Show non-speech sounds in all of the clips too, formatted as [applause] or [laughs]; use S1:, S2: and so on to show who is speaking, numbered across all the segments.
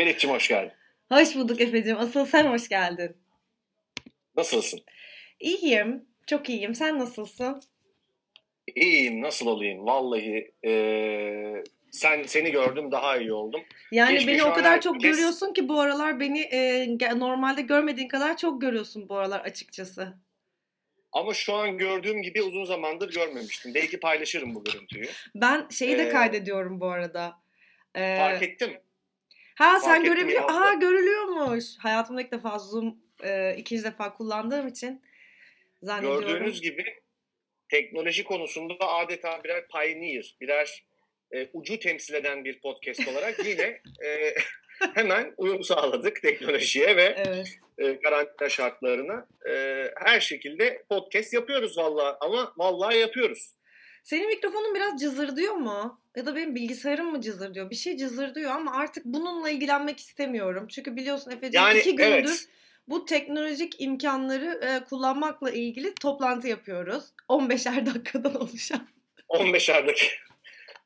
S1: Melek'ciğim hoş geldin.
S2: Hoş bulduk Efe'cim. Asıl sen hoş geldin.
S1: Nasılsın?
S2: İyiyim. Çok iyiyim. Sen nasılsın?
S1: İyiyim. Nasıl olayım? Vallahi eee, sen seni gördüm daha iyi oldum.
S2: Yani
S1: Keşke
S2: beni o kadar çok
S1: herkes-
S2: görüyorsun ki bu aralar beni e, normalde görmediğin kadar çok görüyorsun bu aralar açıkçası.
S1: Ama şu an gördüğüm gibi uzun zamandır görmemiştim. Belki paylaşırım bu görüntüyü.
S2: Ben şeyi de
S1: Ee,
S2: kaydediyorum bu arada. Ee,
S1: Fark ettim.
S2: Ha sen görebiliyor. Aha görülüyormuş. Hayatımda ilk defa Zoom e, ikinci defa kullandığım için zannediyorum.
S1: Gördüğünüz gibi teknoloji konusunda adeta birer pioneer, birer e, ucu temsil eden bir podcast olarak [laughs] yine e, hemen uyum sağladık teknolojiye ve
S2: Evet.
S1: e, karantina şartlarına. E, her şekilde podcast yapıyoruz vallahi ama vallahi yapıyoruz.
S2: Senin mikrofonun biraz cızırdıyor mu? Ya da benim bilgisayarım mı cızırdıyor? Bir şey cızırdıyor ama artık bununla ilgilenmek istemiyorum. Çünkü biliyorsun Efe'ciğim
S1: Yani
S2: iki gündür
S1: evet.
S2: bu teknolojik imkanları e, kullanmakla ilgili toplantı yapıyoruz. 15'er dakikadan [laughs] oluşan.
S1: 15'er dakika.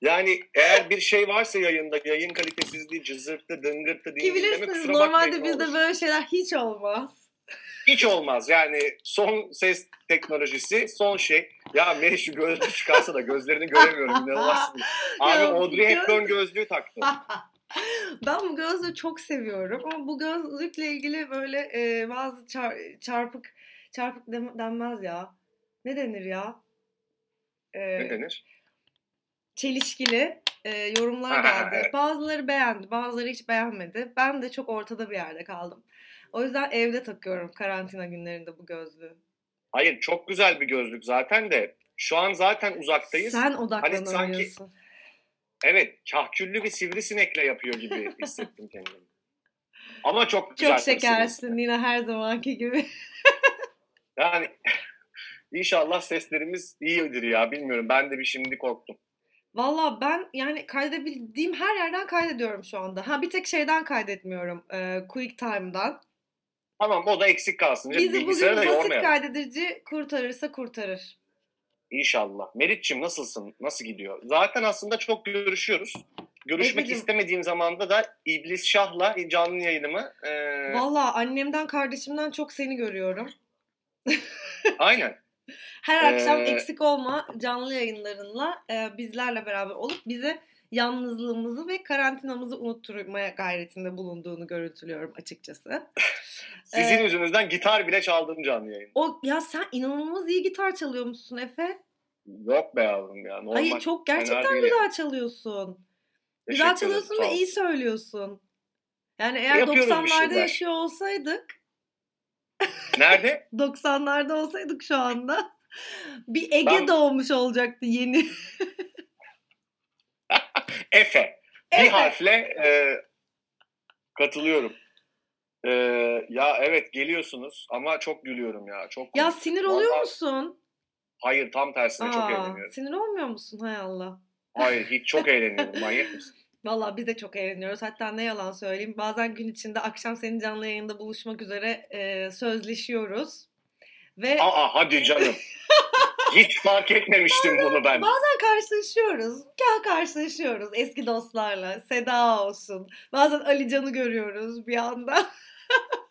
S1: Yani eğer bir şey varsa yayında yayın kalitesizliği, cızırtı, dıngırtı, dinleme kusura
S2: normalde
S1: bakmayın. ne
S2: bizde böyle şeyler hiç olmaz.
S1: Hiç olmaz yani son ses teknolojisi son şey. Ya Meri şu gözlüğü çıkarsa da gözlerini göremiyorum inanılmaz. [laughs] Abi
S2: Ya,
S1: Audrey Hepburn gözlüğü taktı. [laughs]
S2: ben bu gözlüğü çok seviyorum ama bu gözlükle ilgili böyle e, bazı çar- çarpık çarpık denmez ya. Ne denir ya? E,
S1: Ne denir?
S2: çelişkili e, yorumlar geldi. Bazıları beğendi, bazıları hiç beğenmedi. Ben de çok ortada bir yerde kaldım. O yüzden evde takıyorum karantina günlerinde bu gözlüğü.
S1: Hayır çok güzel bir gözlük zaten de şu an zaten uzaktayız.
S2: Sen
S1: Hani
S2: odaklanamıyorsun.
S1: Evet kahküllü bir sivrisinekle yapıyor gibi hissettim kendimi. Ama çok güzel.
S2: Çok şekersin yine her zamanki gibi. [laughs]
S1: Yani [laughs] inşallah seslerimiz iyidir ya bilmiyorum. Ben de bir şimdi korktum.
S2: Valla ben yani kaydedebildiğim her yerden kaydediyorum şu anda. Ha bir tek şeyden kaydetmiyorum. E, QuickTime'dan.
S1: Tamam o da eksik kalsın.
S2: Bizi bugün
S1: Bilgisayarı da
S2: basit
S1: yormayalım.
S2: kaydedici kurtarırsa kurtarır.
S1: İnşallah. Meritçim nasılsın? Nasıl gidiyor? Zaten aslında çok görüşüyoruz. Görüşmek
S2: Efe'cim-
S1: istemediğim zamanda da İblis Şah'la canlı yayınımı e,
S2: Valla annemden kardeşimden çok seni görüyorum. [laughs]
S1: aynen.
S2: Her akşam
S1: Ee,
S2: eksik olma canlı yayınlarınla e, bizlerle beraber olup bize yalnızlığımızı ve karantinamızı unutturmaya gayretinde bulunduğunu görüntülüyorum açıkçası. [laughs]
S1: Sizin
S2: Ee,
S1: yüzünüzden gitar bile çaldım canlı yayın.
S2: O ya sen inanılmaz iyi gitar çalıyormuşsun Efe.
S1: Yok be yavrum ya. Normal.
S2: Hayır çok gerçekten güzel çalıyorsun.
S1: Teşekkür
S2: Güzel çalıyorsun ve iyi söylüyorsun. Yani eğer
S1: Yapıyoruz bir
S2: 90'larda
S1: şeyler.
S2: yaşıyor olsaydık,
S1: Nerede? [laughs]
S2: 90'larda olsaydık şu anda bir Ege
S1: Ben-
S2: doğmuş olacaktı yeni.
S1: Efe. Bir
S2: Efe.
S1: harfle e, katılıyorum. E, ya evet geliyorsunuz ama çok gülüyorum ya. Çok
S2: Ya sinir oluyor
S1: Vallahi-
S2: musun?
S1: Hayır tam tersine çok
S2: Aa,
S1: eğleniyorum.
S2: sinir olmuyor musun hay Allah?
S1: Hayır hiç çok eğleniyorum. Manyak mısın? [laughs]
S2: Valla biz de çok eğleniyoruz. Hatta ne yalan söyleyeyim. Bazen gün içinde akşam senin canlı yayında buluşmak üzere e, sözleşiyoruz. Ve
S1: Aa hadi canım. [laughs] Hiç fark etmemiştim bunu ben.
S2: bazen karşılaşıyoruz. Ya karşılaşıyoruz eski dostlarla. Seda olsun. Bazen Ali Can'ı görüyoruz bir anda.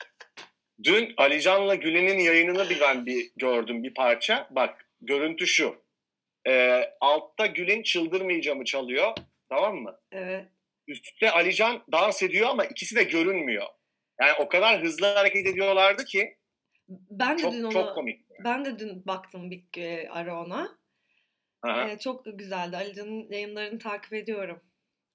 S2: [laughs]
S1: Dün Alican'la Gülen'in yayınını bir ben bir gördüm bir parça. Bak görüntü şu. E, altta Gül'ün çıldırmayacağımı çalıyor. Tamam mı?
S2: Evet.
S1: Üstte Alican dans ediyor ama ikisi de görünmüyor. Yani o kadar hızlı hareket ediyorlardı ki
S2: Ben de
S1: çok
S2: dün onu
S1: çok komik.
S2: Ben de dün baktım bir e, ara ona.
S1: Aha.
S2: E, çok güzeldi. Ali Can'ın yayınlarını takip ediyorum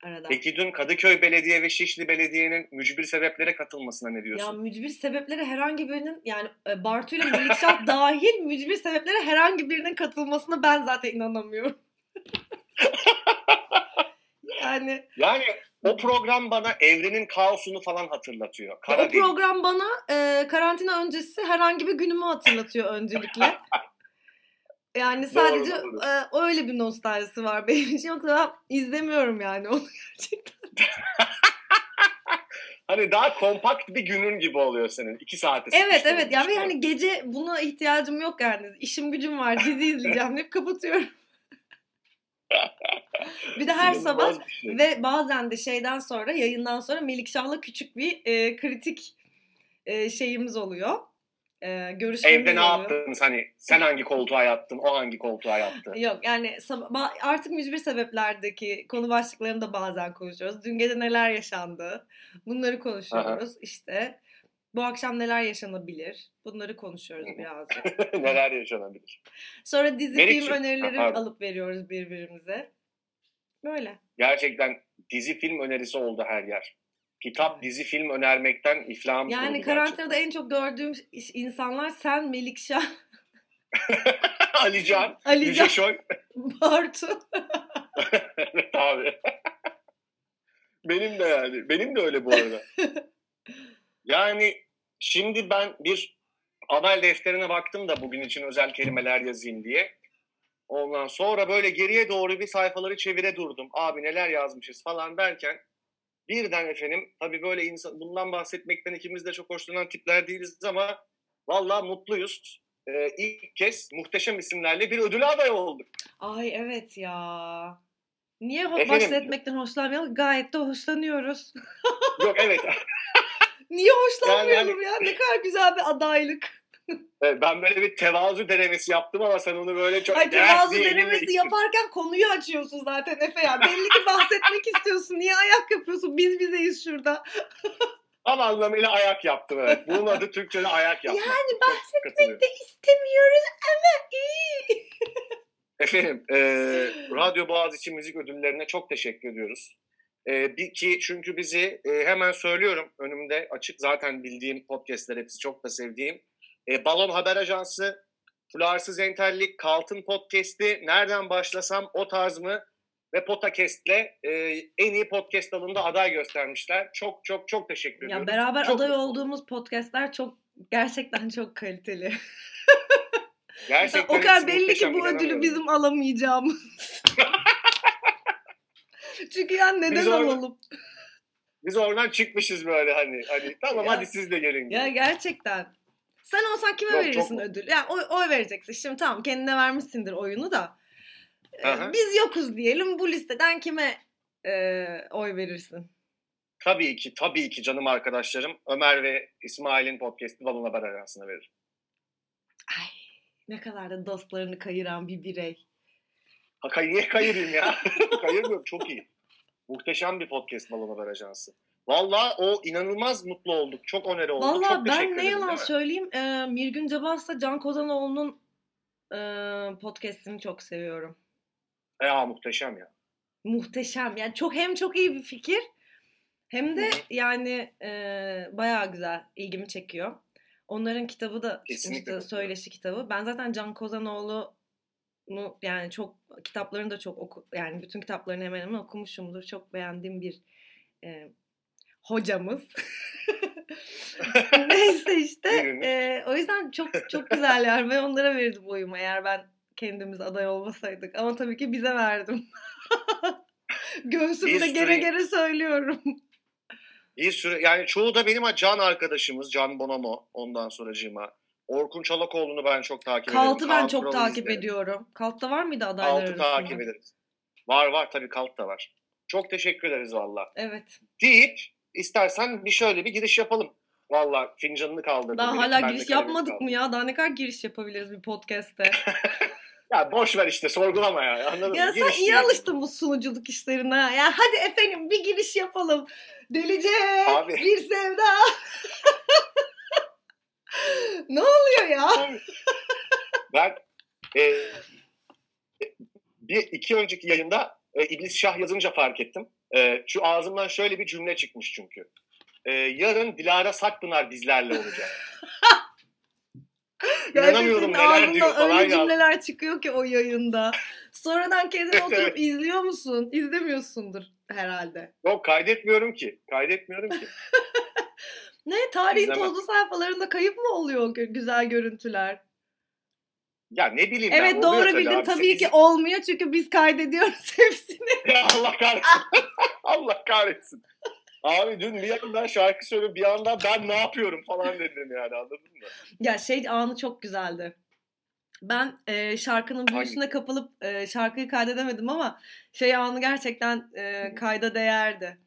S2: arada.
S1: Peki dün Kadıköy Belediye ve Şişli Belediye'nin mücbir sebeplere katılmasına ne
S2: Ya
S1: diyorsun?
S2: mücbir sebeplere herhangi birinin yani e, Bartu ile Melikşah [laughs] dahil mücbir sebeplere herhangi birinin katılmasına ben zaten inanamıyorum. [laughs] yani
S1: Yani o program bana evrenin kaosunu falan hatırlatıyor. Kara
S2: o program bana e, karantina öncesi herhangi bir günümü hatırlatıyor öncelikle. [laughs] Yani sadece
S1: doğru.
S2: e, öyle bir nostaljisi var benim için. Yoksa ben izlemiyorum yani onu gerçekten. [laughs]
S1: Hani daha kompakt bir günün gibi oluyor senin. iki saate
S2: Evet evet yani hani gece buna ihtiyacım yok yani. İşim gücüm var dizi izleyeceğim deyip kapatıyorum. Bir de her sabah
S1: şey.
S2: ve bazen de şeyden sonra yayından sonra Melikşah'la küçük bir e, kritik e, şeyimiz oluyor. E, görüşmemiz
S1: Evde ne
S2: oluyor.
S1: yaptınız hani sen hangi koltuğa yattın o hangi koltuğa yattı.
S2: Yok yani artık mücbir sebeplerdeki konu başlıklarını da bazen konuşuyoruz. Dün gece neler yaşandı? Bunları konuşuyoruz. İşte bu akşam neler yaşanabilir? Bunları konuşuyoruz birazcık. [laughs]
S1: Neler yaşanabilir.
S2: Sonra dizi
S1: Melekciğim,
S2: film önerileri
S1: ha, pardon.
S2: alıp veriyoruz birbirimize. Böyle.
S1: Gerçekten dizi film önerisi oldu her yer. Kitap, dizi, film önermekten iflahım
S2: Yani karantinada en çok gördüğüm insanlar sen, Melikşah,
S1: gerçekten. [laughs] Ali Can, [laughs]
S2: Ali
S1: Yüce Şoy.
S2: Bartu.
S1: Evet abi. Benim de yani. Benim de öyle bu arada. Yani şimdi ben bir amel defterine baktım da bugün için özel kelimeler yazayım diye. Ondan sonra böyle geriye doğru bir sayfaları çevire durdum. Abi neler yazmışız falan derken birden efendim tabii böyle insan, bundan bahsetmekten ikimiz de çok hoşlanan tipler değiliz ama vallahi mutluyuz. Ee, ilk kez muhteşem isimlerle bir ödüle aday olduk.
S2: Ay evet ya. Niye
S1: Efendim?
S2: bahsetmekten hoşlanmayalım? Gayet de hoşlanıyoruz.
S1: Yok evet [laughs]
S2: Niye hoşlanmıyorum
S1: Yani
S2: ya? Ne kadar güzel bir adaylık. [laughs]
S1: Ben böyle bir tevazu denemesi yaptım ama sen onu böyle çok...
S2: Ay tevazu denemesi yaparken konuyu açıyorsun zaten Efe ya. Belli ki bahsetmek [laughs] istiyorsun. Niye ayak yapıyorsun? Biz bizeyiz şurada.
S1: Tam anlamıyla ayak yaptım evet. Bunun adı Türkçe'de ayak yapmak.
S2: Yani
S1: katılıyorum.
S2: De istemiyoruz ama iyi.
S1: Efendim, e, Radyo Boğaziçi Müzik Ödülleri'ne çok teşekkür ediyoruz. E, bir ki çünkü bizi e, hemen söylüyorum önümde açık zaten bildiğim podcastler hepsi çok da sevdiğim. E, Balon Haber Ajansı, Fularsız Entellik, Kaltın Podcast'i, Nereden Başlasam o tarz mı ve Potakest'le e, en iyi podcast dalında aday göstermişler. Çok çok çok teşekkür ediyorum.
S2: Ya beraber
S1: Çok
S2: aday olduğumuz podcastler çok gerçekten çok kaliteli.
S1: Gerçekten
S2: o kadar belli ki bu ödülü bizim alamayacağımız. [laughs] Çünkü yani neden
S1: Biz orada-
S2: alalım?
S1: Biz oradan çıkmışız böyle hani. hani tamam
S2: Ya-
S1: hadi siz de gelin.
S2: Ya
S1: gibi.
S2: gerçekten. Sen olsan kime
S1: Yok,
S2: verirsin
S1: çok-
S2: ödül? Yani oy, oy vereceksin. Şimdi tamam kendine vermişsindir oyunu da. Ee,
S1: Aha.
S2: Biz yokuz diyelim. Bu listeden kime e, oy verirsin?
S1: Tabii ki, tabii ki canım arkadaşlarım. Ömer ve İsmail'in podcast'i Balon Haber Ajansı'na verir.
S2: Ay ne kadar da dostlarını kayıran bir birey.
S1: Ha, kay niye kayırayım ya? [laughs] Kayırmıyorum, çok iyi. Muhteşem bir podcast Balon Haber Ajansı. Valla o inanılmaz mutlu olduk. Çok onere olduk.
S2: Valla ben ne yalan söyleyeyim. E, Mirgün Cabas'la Can Kozanoğlu'nun e, podcastini çok seviyorum.
S1: Ya muhteşem ya.
S2: Muhteşem. Yani çok hem çok iyi bir fikir hem de yani e, bayağı güzel ilgimi çekiyor. Onların kitabı da
S1: Kesinlikle
S2: çıkmıştı, söyleşi kitabı. Ben zaten Can Kozanoğlu'nu yani çok kitaplarını da çok oku yani bütün kitaplarını hemen hemen okumuşumdur. Çok beğendiğim bir e, hocamız. [laughs] Neyse işte. E, o yüzden çok çok güzel yani. Ben onlara verirdim oyumu eğer ben kendimiz aday olmasaydık. Ama tabii ki bize verdim. [laughs] Göğsümde
S1: Bir
S2: gere
S1: sürü-
S2: gere söylüyorum.
S1: Bir sürü yani çoğu da benim can arkadaşımız. Can Bonomo ondan sonracığıma. Orkun Çolakoğlu'nu ben çok takip ederim.
S2: Kalt'ı ben
S1: Kaan
S2: çok
S1: Kural'ı
S2: takip
S1: izlerim.
S2: ediyorum. Kalt'ta var mıydı adaylar
S1: Kalt'ı
S2: arasında?
S1: takip ederiz. Var var tabii Kalt da var. Çok teşekkür ederiz valla.
S2: Evet.
S1: Deyip istersen bir şöyle bir giriş yapalım. Valla fincanını kaldırdım.
S2: Daha
S1: benim,
S2: hala
S1: ben
S2: giriş yapmadık
S1: kaldırdım.
S2: mı ya? Daha ne kadar giriş yapabiliriz bir podcast'te? [laughs]
S1: Ya boş ver işte sorgulama ya anladın
S2: ya
S1: mı?
S2: sen
S1: Giriş
S2: iyi
S1: diyelim.
S2: alıştın bu sunuculuk işlerine. Ya hadi efendim bir giriş yapalım. Delice
S1: Abi.
S2: bir sevda. ne oluyor ya? [laughs]
S1: Ben e, bir iki önceki yayında e, İblis Şah yazınca fark ettim. E, şu ağzımdan şöyle bir cümle çıkmış çünkü. E, yarın Dilara Sakpınar bizlerle olacak. [laughs] İnanamıyorum neler diyor falan
S2: öyle
S1: ya.
S2: cümleler çıkıyor ki o yayında. Sonradan kendin [laughs] oturup
S1: evet.
S2: izliyor musun? İzlemiyorsundur herhalde.
S1: Yok kaydetmiyorum ki. Kaydetmiyorum ki.
S2: Ne tarihin
S1: İzlemem.
S2: tozlu sayfalarında kayıp mı oluyor gö- güzel görüntüler?
S1: Ya ne bileyim ben.
S2: Evet doğru bildin
S1: abi.
S2: tabii ki
S1: Biz-
S2: olmuyor çünkü biz kaydediyoruz [laughs] hepsini.
S1: Ya [laughs] Allah kahretsin. [laughs] Allah kahretsin. Abi dün bir yandan şarkı söylüyorum bir yandan ben ne yapıyorum falan dedim yani anladın mı?
S2: Ya şey anı çok güzeldi. Ben e, şarkının büyüsüne kapılıp e, şarkıyı kaydedemedim ama şey anı gerçekten e, kayda değerdi.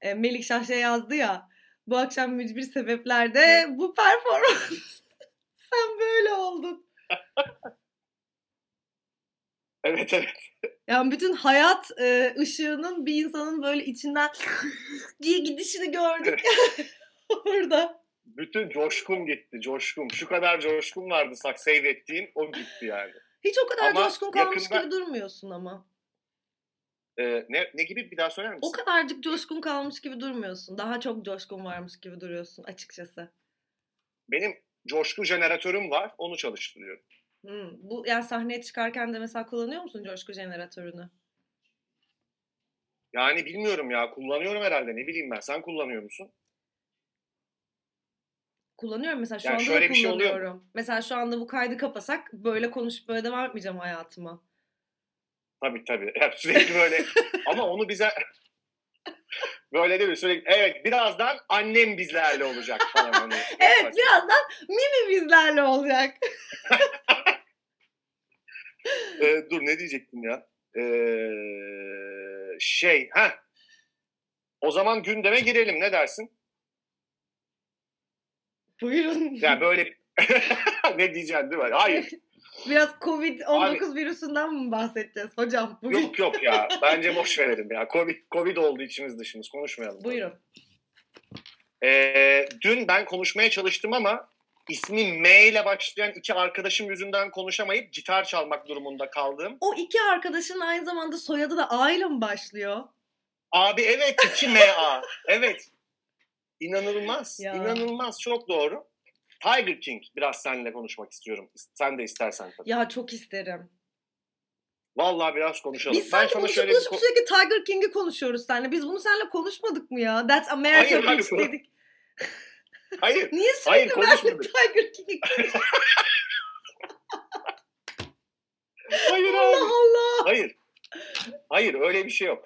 S2: E, Melik Şah şey yazdı ya bu akşam mücbir sebeplerde bu performans [laughs] sen böyle oldun. [laughs]
S1: Evet evet.
S2: Yani bütün hayat e, ışığının bir insanın böyle içinden [laughs] diye gidişini gördük orada.
S1: Bütün coşkum gitti, coşkum. Şu kadar coşkum vardı sak save ettiğim, o gitti yani.
S2: Hiç o kadar
S1: Ama
S2: coşkun kalmış
S1: yakında-
S2: gibi durmuyorsun ama.
S1: Ee, ne, ne gibi bir daha söyler misin?
S2: O kadarcık coşkun kalmış gibi durmuyorsun. Daha çok coşkun varmış gibi duruyorsun açıkçası.
S1: Benim coşku jeneratörüm var, onu çalıştırıyorum.
S2: Hmm, Bu yani sahneye çıkarken de mesela kullanıyor musun coşku jeneratörünü?
S1: Yani bilmiyorum ya, kullanıyorum herhalde, ne bileyim ben. Sen kullanıyor musun?
S2: Kullanıyorum mesela şu
S1: Yani
S2: anda
S1: şöyle
S2: da
S1: bir şey oluyor
S2: kullanıyorum. Mesela şu anda bu kaydı kapasak böyle konuşup böyle devam etmeyeceğim hayatıma.
S1: Tabii tabii. [laughs] Hep sürekli böyle. Ama onu bize [laughs] böyle değil mi? Sürekli evet birazdan annem bizlerle olacak falan. Hani. [laughs]
S2: Evet birazdan Mimi bizlerle olacak.
S1: Ee, dur ne diyecektim ya? Ee, şey ha. O zaman gündeme girelim ne dersin?
S2: Buyurun.
S1: Yani böyle ne diyeceksin değil mi? Hayır.
S2: Biraz Covid-19 virüsünden mi bahsedeceğiz hocam? Bugün.
S1: Yok yok ya. [laughs] Bence boş verelim ya. Covid, Covid oldu içimiz dışımız. Konuşmayalım.
S2: Buyurun.
S1: Ee, dün ben konuşmaya çalıştım ama ismi M ile başlayan iki arkadaşım yüzünden konuşamayıp gitar çalmak durumunda kaldım.
S2: O iki arkadaşın aynı zamanda soyadı da A ile mi başlıyor?
S1: Abi evet 2 MA. Evet. İnanılmaz. [laughs]
S2: Ya.
S1: İnanılmaz. Çok doğru. Tiger King biraz seninle konuşmak istiyorum. Sen de istersen tabii.
S2: Ya çok isterim.
S1: Vallahi biraz konuşalım.
S2: Biz sanki buluşup
S1: şöyle bir
S2: buluşup
S1: ko-
S2: sürekli Tiger King'i konuşuyoruz seninle. Biz bunu seninle konuşmadık mı ya? That's America
S1: Hayır, hayır.
S2: Bitch dedik. [laughs]
S1: Hayır. [laughs]
S2: Niye
S1: Hayır,
S2: sürekli benimle
S1: konuşmadık.
S2: Tiger King'i? [laughs]
S1: Hayır abi.
S2: Allah Allah.
S1: Hayır. Hayır öyle bir şey yok.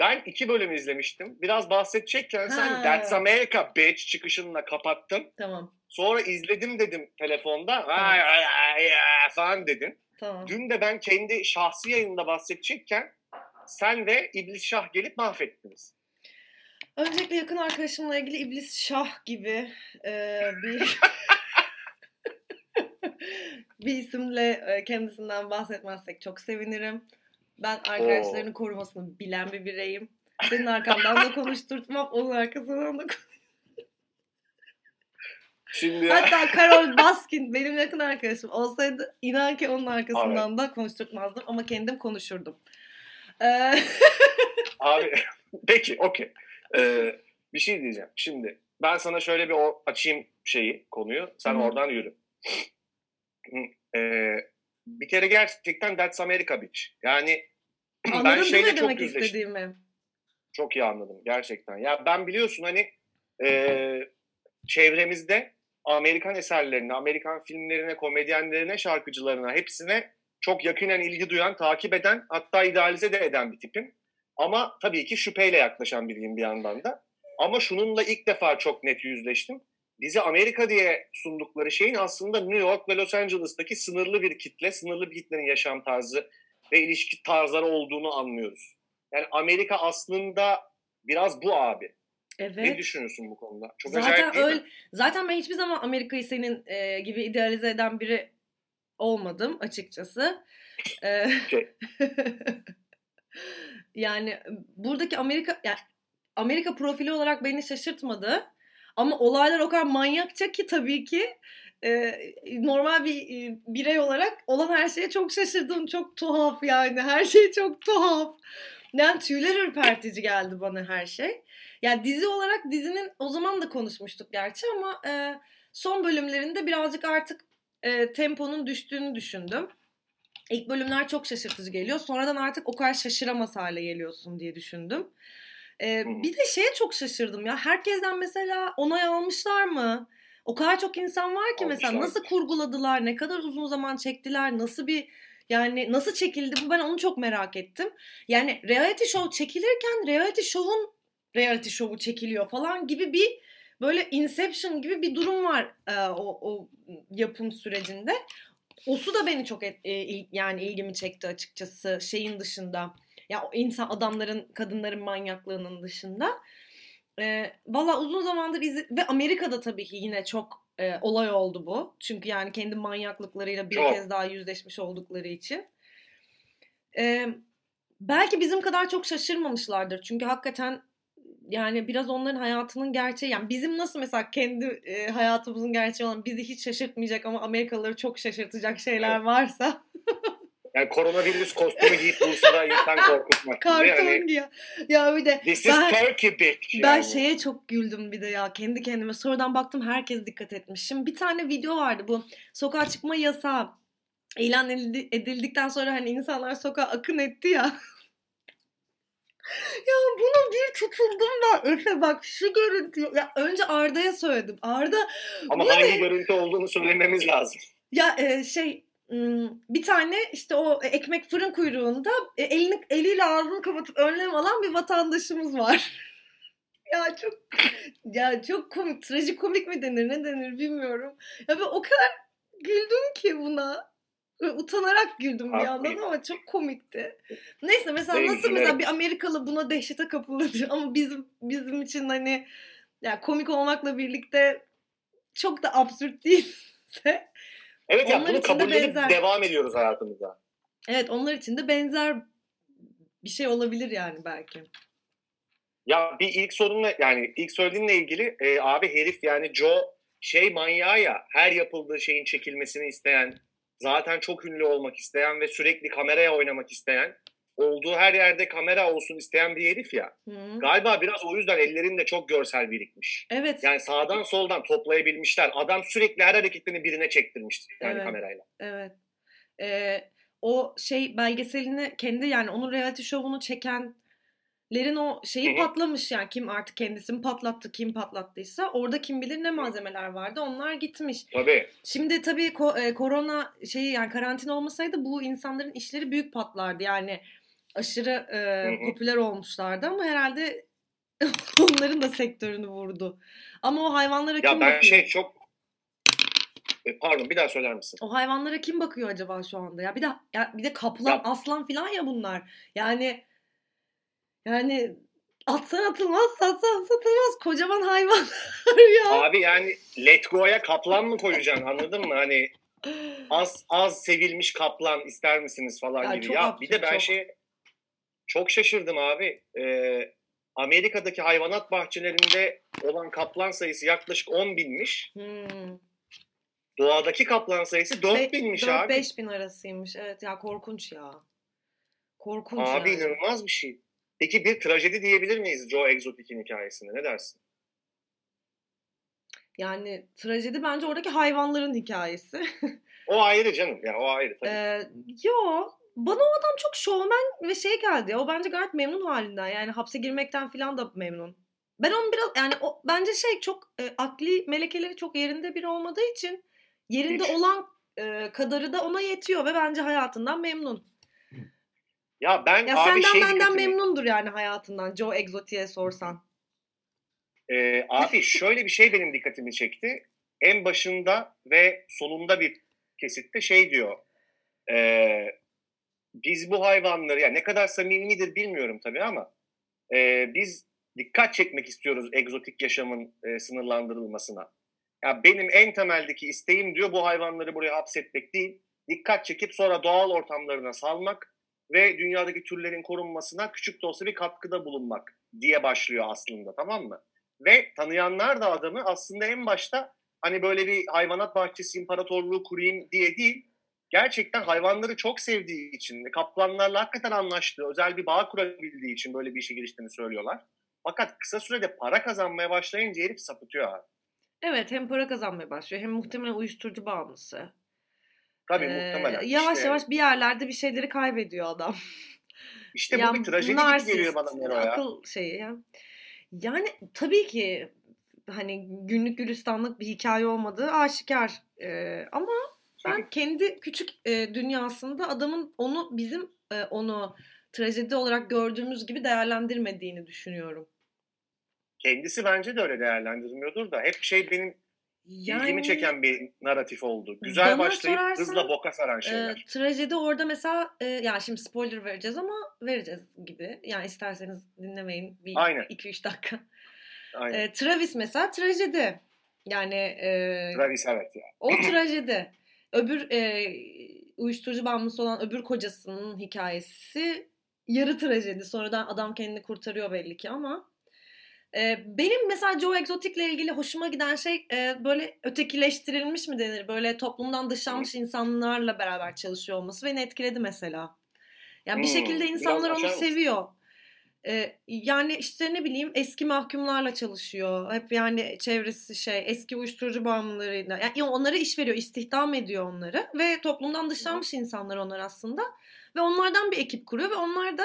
S1: Ben iki bölüm izlemiştim. Biraz bahsedecekken sen
S2: Ha.
S1: That's America Bitch çıkışınla kapattın.
S2: Tamam.
S1: Sonra izledim dedim telefonda. Ay, ay, ay, ay falan dedin.
S2: Tamam.
S1: Dün de ben kendi şahsi yayında bahsedecekken sen ve İblis Şah gelip mahvettiniz.
S2: Öncelikle yakın arkadaşımla ilgili İblis Şah gibi e, bir [laughs] bir isimle e, kendisinden bahsetmezsek çok sevinirim. Ben arkadaşlarını korumasını bilen bir bireyim. Senin arkandan da konuşturtmam, onun arkasından da konuş-
S1: Şimdi
S2: Hatta Carol Baskin benim yakın arkadaşım olsaydı inan ki onun arkasından da konuşturtmazdım ama kendim konuşurdum. Ee, [laughs]
S1: abi peki okey. Ee, bir şey diyeceğim. Şimdi ben sana şöyle bir açayım şeyi konuyu. Sen
S2: Hı hı.
S1: oradan yürü. Ee, bir kere gerçekten That's America Bitch. Yani [clears throat] ben
S2: anladın değil
S1: şeyle çok
S2: demek
S1: yüzleştim.
S2: istediğimi?
S1: Çok iyi anladım gerçekten. Ya ben biliyorsun hani e, çevremizde Amerikan eserlerine, Amerikan filmlerine, komedyenlerine, şarkıcılarına hepsine çok yakinen ilgi duyan, takip eden hatta idealize de eden bir tipim. Ama tabii ki şüpheyle yaklaşan biriyim bir yandan da. Ama şununla ilk defa çok net yüzleştim. Bize Amerika diye sundukları şeyin aslında New York ve Los Angeles'taki sınırlı bir kitle, sınırlı bir kitlenin yaşam tarzı ve ilişki tarzları olduğunu anlıyoruz. Yani Amerika aslında biraz bu abi. Ne
S2: Evet.
S1: düşünüyorsun bu konuda? Çok
S2: Zaten
S1: acayip değil
S2: öyle.
S1: mi?
S2: Zaten ben hiçbir zaman Amerika'yı senin e, gibi idealize eden biri olmadım açıkçası. E, [laughs] yani buradaki Amerika yani Amerika profili olarak beni şaşırtmadı. Ama olaylar o kadar manyakça ki tabii ki e, normal bir e, birey olarak olan her şeye çok şaşırdım. Çok tuhaf yani. Her şey çok tuhaf. Yani tüyler ürpertici geldi bana her şey. Yani dizi olarak dizinin o zaman da konuşmuştuk gerçi ama e, son bölümlerinde birazcık artık e, temponun düştüğünü düşündüm. İlk bölümler çok şaşırtıcı geliyor. Sonradan artık o kadar şaşıramaz hale geliyorsun diye düşündüm. E,
S1: Hı.
S2: bir de şeye çok şaşırdım ya. Herkesten mesela onay almışlar mı? O kadar çok insan var ki mesela
S1: Almışlar.
S2: nasıl kurguladılar, ne kadar uzun zaman çektiler, nasıl bir yani nasıl çekildi bu ben onu çok merak ettim. Yani reality show çekilirken reality show'un reality show'u çekiliyor falan gibi bir böyle Inception gibi bir durum var e, o, o yapım sürecinde. osu da beni çok et, e, yani ilgimi çekti açıkçası şeyin dışında. Ya insan adamların kadınların manyaklığının dışında. E, Valla uzun zamandır izle ve Amerika'da tabii ki yine çok e, olay oldu bu. Çünkü yani kendi manyaklıklarıyla bir kez daha yüzleşmiş oldukları için. E, belki bizim kadar çok şaşırmamışlardır. Çünkü hakikaten yani biraz onların hayatının gerçeği. Yani bizim nasıl mesela kendi e, hayatımızın gerçeği olan bizi hiç şaşırtmayacak ama Amerikalıları çok şaşırtacak şeyler varsa. [laughs]
S1: Yani koronavirüs kostümü giyip Bursa'da insan korkutmak.
S2: Karton
S1: Yani,
S2: giyiyor. Ya bir de
S1: This is
S2: ben,
S1: Turkey bitch.
S2: ben
S1: yani.
S2: şeye çok güldüm bir de ya kendi kendime. Sonradan baktım herkes dikkat etmiş. Şimdi bir tane video vardı bu sokağa çıkma yasağı ilan edildi- edildikten sonra hani insanlar sokağa akın etti ya. [laughs] ya buna bir tutuldum ben Efe bak şu görüntü. Ya önce Arda'ya söyledim. Arda
S1: Ama hangi görüntü olduğunu söylememiz lazım.
S2: Ya e, şey bir tane işte o ekmek fırın kuyruğunda e, elini eliyle ağzını kapatıp önlem alan bir vatandaşımız var. [laughs] ya çok ya çok komik, trajikomik mi denir, ne denir bilmiyorum. Ya ben o kadar güldüm ki buna. Utanarak güldüm bir yandan ama çok komikti. Neyse mesela
S1: Ve
S2: nasıl mesela bir Amerikalı buna dehşete kapılır [laughs] ama bizim bizim için hani ya komik olmakla birlikte çok da absürt değilse
S1: Evet ya
S2: Onlar
S1: bunu kabullenip
S2: benzer.
S1: devam ediyoruz hayatımıza.
S2: Evet onlar için de benzer bir şey olabilir yani belki.
S1: Ya bir ilk sorunla yani ilk söylediğinle ilgili e, abi herif yani Joe şey manyağı ya her yapıldığı şeyin çekilmesini isteyen zaten çok ünlü olmak isteyen ve sürekli kameraya oynamak isteyen olduğu her yerde kamera olsun isteyen bir herif ya.
S2: Hı.
S1: Galiba biraz o yüzden ellerinde çok görsel birikmiş.
S2: Evet,
S1: Yani sağdan soldan toplayabilmişler. Adam sürekli her hareketini birine çektirmiş yani
S2: Evet.
S1: kamerayla.
S2: evet. Ee, o şey belgeselini kendi yani onun reality şovunu çekenlerin o şeyi
S1: Hı hı.
S2: patlamış yani kim artık kendisini patlattı kim patlattıysa orada kim bilir ne malzemeler vardı onlar gitmiş.
S1: Tabii.
S2: Şimdi tabii ko- e, korona şeyi yani karantina olmasaydı bu insanların işleri büyük patlardı yani aşırı e, popüler olmuşlardı ama herhalde [laughs] onların da sektörünü vurdu. Ama o hayvanlara
S1: Ya
S2: kim
S1: ben
S2: bakıyor?
S1: şey çok E, pardon bir daha söyler misin?
S2: O hayvanlara kim bakıyor acaba şu anda? Ya bir de ya bir de kaplan,
S1: Ya-
S2: aslan filan ya bunlar. Yani yani atsan atılmaz, satsan satılmaz kocaman hayvanlar [laughs] ya.
S1: Abi yani Let Go'ya kaplan mı koyacaksın anladın mı? Hani [laughs] az az sevilmiş kaplan ister misiniz falan
S2: Ya
S1: gibi. Ya
S2: absürt,
S1: bir de ben
S2: çok.
S1: şey çok şaşırdım abi. Ee, Amerika'daki hayvanat bahçelerinde olan kaplan sayısı yaklaşık 10 binmiş.
S2: Hmm.
S1: Doğadaki kaplan sayısı 4 binmiş abi.
S2: 4-5 bin arasıymış. Evet ya korkunç ya. Korkunç
S1: Abi
S2: yani.
S1: inanılmaz bir şey. Peki bir trajedi diyebilir miyiz Joe Exotic'in hikayesine? Ne dersin?
S2: Yani trajedi bence oradaki hayvanların hikayesi. [laughs]
S1: O ayrı canım. Ya o ayrı tabii.
S2: Ee, yo bana o adam çok şovmen ve şey geldi. O bence gayet memnun halinden. Yani hapse girmekten falan da memnun. Ben onu biraz yani o bence şey çok e, akli melekeleri çok yerinde biri olmadığı için yerinde
S1: Hiç.
S2: olan e, kadarı da ona yetiyor ve bence hayatından memnun.
S1: ya ben
S2: Ya
S1: abi
S2: senden
S1: şey
S2: benden
S1: dikkatimi-
S2: memnundur yani hayatından Joe Exotic'e sorsan.
S1: Ee, abi şöyle bir şey benim dikkatimi çekti. En başında ve sonunda bir kesitte şey diyor. Ee, biz bu hayvanları yani ne kadar samimidir bilmiyorum tabii ama e, biz dikkat çekmek istiyoruz egzotik yaşamın e, sınırlandırılmasına. Ya benim en temeldeki isteğim diyor bu hayvanları buraya hapsetmek değil. Dikkat çekip sonra doğal ortamlarına salmak ve dünyadaki türlerin korunmasına küçük de olsa bir katkıda bulunmak diye başlıyor aslında tamam mı? Ve tanıyanlar da adamı aslında en başta hani böyle bir hayvanat bahçesi imparatorluğu kurayım diye değil, gerçekten hayvanları çok sevdiği için, kaplanlarla hakikaten anlaştığı, özel bir bağ kurabildiği için böyle bir işe giriştiğini söylüyorlar. Fakat kısa sürede para kazanmaya başlayınca herif sapıtıyor abi.
S2: Evet hem para kazanmaya başlıyor hem muhtemelen uyuşturucu bağımlısı.
S1: Tabii
S2: Ee,
S1: muhtemelen.
S2: Yavaş
S1: İşte-
S2: yavaş bir yerlerde bir şeyleri kaybediyor adam. [laughs]
S1: İşte
S2: Ya
S1: bu bir trajedi gibi
S2: narsist,
S1: geliyor bana Nero ya.
S2: Akıl şeyi ya. Yani tabii ki hani günlük gülistanlık bir hikaye olmadığı aşikar. Ee, ama ben kendi küçük e, dünyasında adamın onu bizim e, onu trajedi olarak gördüğümüz gibi değerlendirmediğini düşünüyorum.
S1: Kendisi bence de öyle değerlendirmiyordur da hep şey benim yani, ilgimi çeken bir narratif oldu. Güzel başlayıp hızla boka saran şeyler.
S2: E, trajedi orada mesela e, yani şimdi spoiler vereceğiz ama vereceğiz gibi. Yani isterseniz dinlemeyin bir 2-3 dakika. Aynen. E, Travis mesela trajedi. Yani e,
S1: Travis evet ya.
S2: O trajedi. Öbür e, uyuşturucu bağımlısı olan öbür kocasının hikayesi yarı trajedi. Sonradan adam kendini kurtarıyor belli ki ama e, benim mesela Joe Exotic'le ilgili hoşuma giden şey e, böyle ötekileştirilmiş mi denir? Böyle toplumdan dışlanmış insanlarla beraber çalışıyor olması beni etkiledi mesela. Yani bir şekilde insanlar onu seviyor. Ee, yani işte ne bileyim eski mahkumlarla çalışıyor. Hep yani çevresi şey eski uyuşturucu bağımlılarıyla. Yani onlara iş veriyor, istihdam ediyor onları. Ve toplumdan dışlanmış insanlar onlar aslında. Ve onlardan bir ekip kuruyor ve onlar da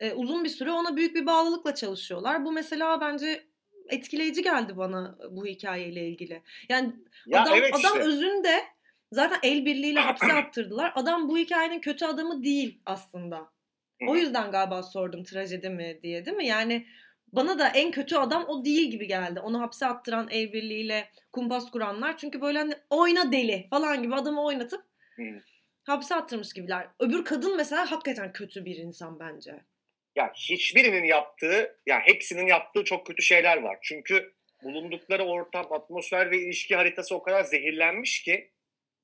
S2: e, uzun bir süre ona büyük bir bağlılıkla çalışıyorlar. Bu mesela bence etkileyici geldi bana bu hikayeyle ilgili. Yani ya adam, evet adam işte. özünde zaten el birliğiyle hapse [clears throat] attırdılar. Adam bu hikayenin kötü adamı değil aslında. O yüzden galiba sordum trajedi mi diye değil mi? Yani bana da en kötü adam o değil gibi geldi. Onu hapse attıran el birliğiyle kumpas kuranlar. Çünkü böyle hani oyna deli falan gibi adamı oynatıp hapse attırmış gibiler. Öbür kadın mesela hakikaten kötü bir insan bence.
S1: Ya hiçbirinin yaptığı, ya hepsinin yaptığı çok kötü şeyler var. Çünkü bulundukları ortam, atmosfer ve ilişki haritası o kadar zehirlenmiş ki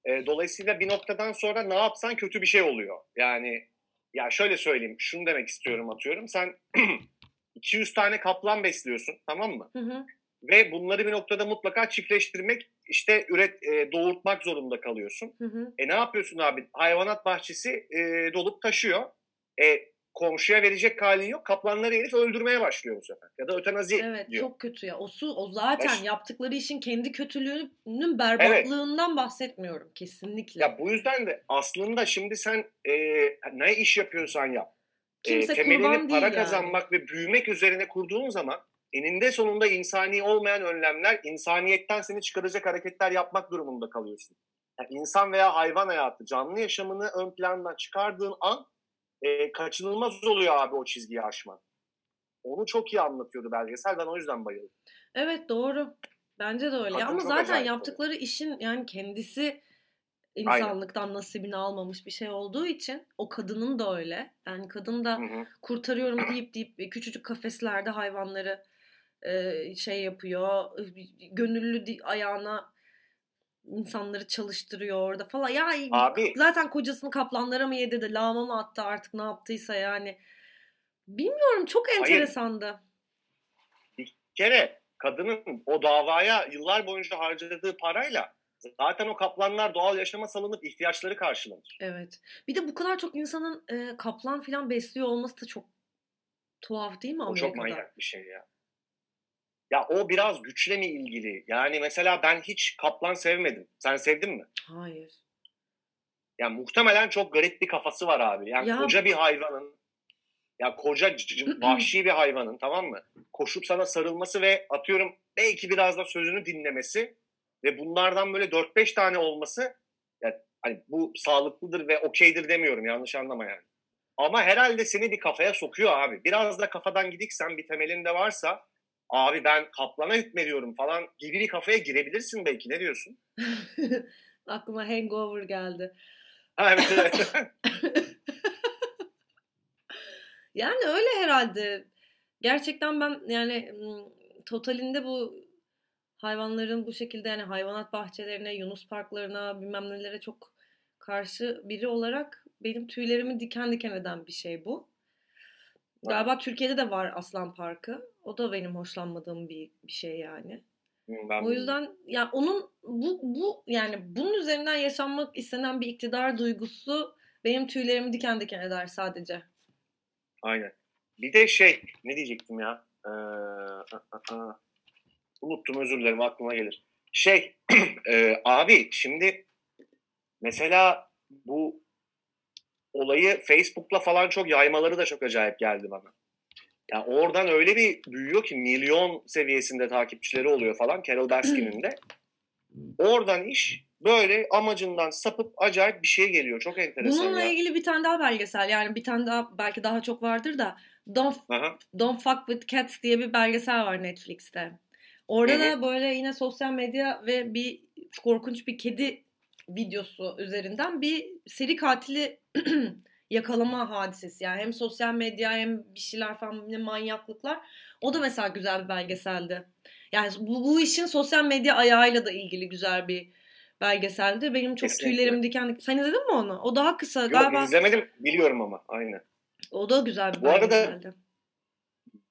S1: e, dolayısıyla bir noktadan sonra ne yapsan kötü bir şey oluyor. Yani ya şöyle söyleyeyim, şunu demek istiyorum atıyorum. Sen [clears throat] 200 tane kaplan besliyorsun, tamam mı? Hı hı. Ve bunları bir noktada mutlaka çiftleştirmek, işte üret e, doğurtmak zorunda kalıyorsun. Hı hı. E ne yapıyorsun abi? Hayvanat bahçesi e, dolup taşıyor. E komşuya verecek halin yok. Kaplanları herif öldürmeye başlıyor bu sefer. Ya da ötenazi
S2: evet,
S1: diyor.
S2: çok kötü ya. O su o zaten Baş... yaptıkları işin kendi kötülüğünün berbatlığından evet. bahsetmiyorum kesinlikle.
S1: Ya bu yüzden de aslında şimdi sen e, ne iş yapıyorsan yap. E, Kimse e, temelini para kazanmak yani. ve büyümek üzerine kurduğun zaman eninde sonunda insani olmayan önlemler, insaniyetten seni çıkaracak hareketler yapmak durumunda kalıyorsun. Yani insan veya hayvan hayatı, canlı yaşamını ön plandan çıkardığın an e, kaçınılmaz oluyor abi o çizgiyi aşman. Onu çok iyi anlatıyordu belgesel. Ben o yüzden bayıldım.
S2: Evet doğru. Bence de öyle. Kadın Ama zaten yaptıkları oluyor. işin yani kendisi insanlıktan Aynen. nasibini almamış bir şey olduğu için o kadının da öyle. Yani kadın da hı hı. kurtarıyorum deyip deyip küçücük kafeslerde hayvanları e, şey yapıyor. Gönüllü ayağına insanları çalıştırıyor orada falan. Ya Abi, zaten kocasını kaplanlara mı yedirdi, lağma mı attı artık ne yaptıysa yani. Bilmiyorum çok enteresandı. Hayır.
S1: Bir kere kadının o davaya yıllar boyunca harcadığı parayla zaten o kaplanlar doğal yaşama salınıp ihtiyaçları karşılanır.
S2: Evet. Bir de bu kadar çok insanın e, kaplan filan besliyor olması da çok tuhaf değil mi Amerika'da?
S1: O çok manyak bir şey ya. Ya o biraz güçle mi ilgili? Yani mesela ben hiç kaplan sevmedim. Sen sevdin mi?
S2: Hayır.
S1: Ya muhtemelen çok garip bir kafası var abi. Yani ya... koca bir hayvanın ya koca [clears throat] vahşi bir hayvanın tamam mı? Koşup sana sarılması ve atıyorum belki biraz da sözünü dinlemesi ve bunlardan böyle 4-5 tane olması yani hani bu sağlıklıdır ve okeydir demiyorum yanlış anlama yani. Ama herhalde seni bir kafaya sokuyor abi. Biraz da kafadan gidiksen bir temelinde varsa abi ben kaplana hükmediyorum falan gibi bir kafaya girebilirsin belki. Ne diyorsun? [laughs]
S2: Aklıma hangover geldi.
S1: evet, evet. [laughs]
S2: yani öyle herhalde. Gerçekten ben yani totalinde bu hayvanların bu şekilde yani hayvanat bahçelerine, Yunus parklarına bilmem nelere çok karşı biri olarak benim tüylerimi diken diken eden bir şey bu. Galiba Türkiye'de de var Aslan Parkı. O da benim hoşlanmadığım bir, bir şey yani. Ben o yüzden ya yani onun bu bu yani bunun üzerinden yaşanmak istenen bir iktidar duygusu benim tüylerimi diken diken eder sadece.
S1: Aynen. Bir de şey ne diyecektim ya? Ee, unuttum özür dilerim aklıma gelir. Şey [clears throat] e, abi şimdi mesela bu olayı Facebook'la falan çok yaymaları da çok acayip geldi bana. Yani oradan öyle bir büyüyor ki milyon seviyesinde takipçileri oluyor falan Carol Baskin'in de. Oradan iş böyle amacından sapıp acayip bir şey geliyor. Çok enteresan
S2: Bununla ya. ilgili bir tane daha belgesel yani bir tane daha belki daha çok vardır da Don't, Don't Fuck With Cats diye bir belgesel var Netflix'te. Orada
S1: Hı hı.
S2: da böyle yine sosyal medya ve bir korkunç bir kedi videosu üzerinden bir seri katili [clears throat] yakalama hadisesi. Yani hem sosyal medya hem bir şeyler falan bir manyaklıklar. O da mesela güzel bir belgeseldi. Yani bu, bu işin sosyal medya ayağıyla da ilgili güzel bir belgeseldi. Benim çok
S1: Kesinlikle.
S2: tüylerim diken diken. Sen izledin mi onu? O daha kısa
S1: Yok
S2: galiba.
S1: izlemedim biliyorum ama aynen.
S2: O da güzel bir
S1: Bu arada
S2: belgeseldi.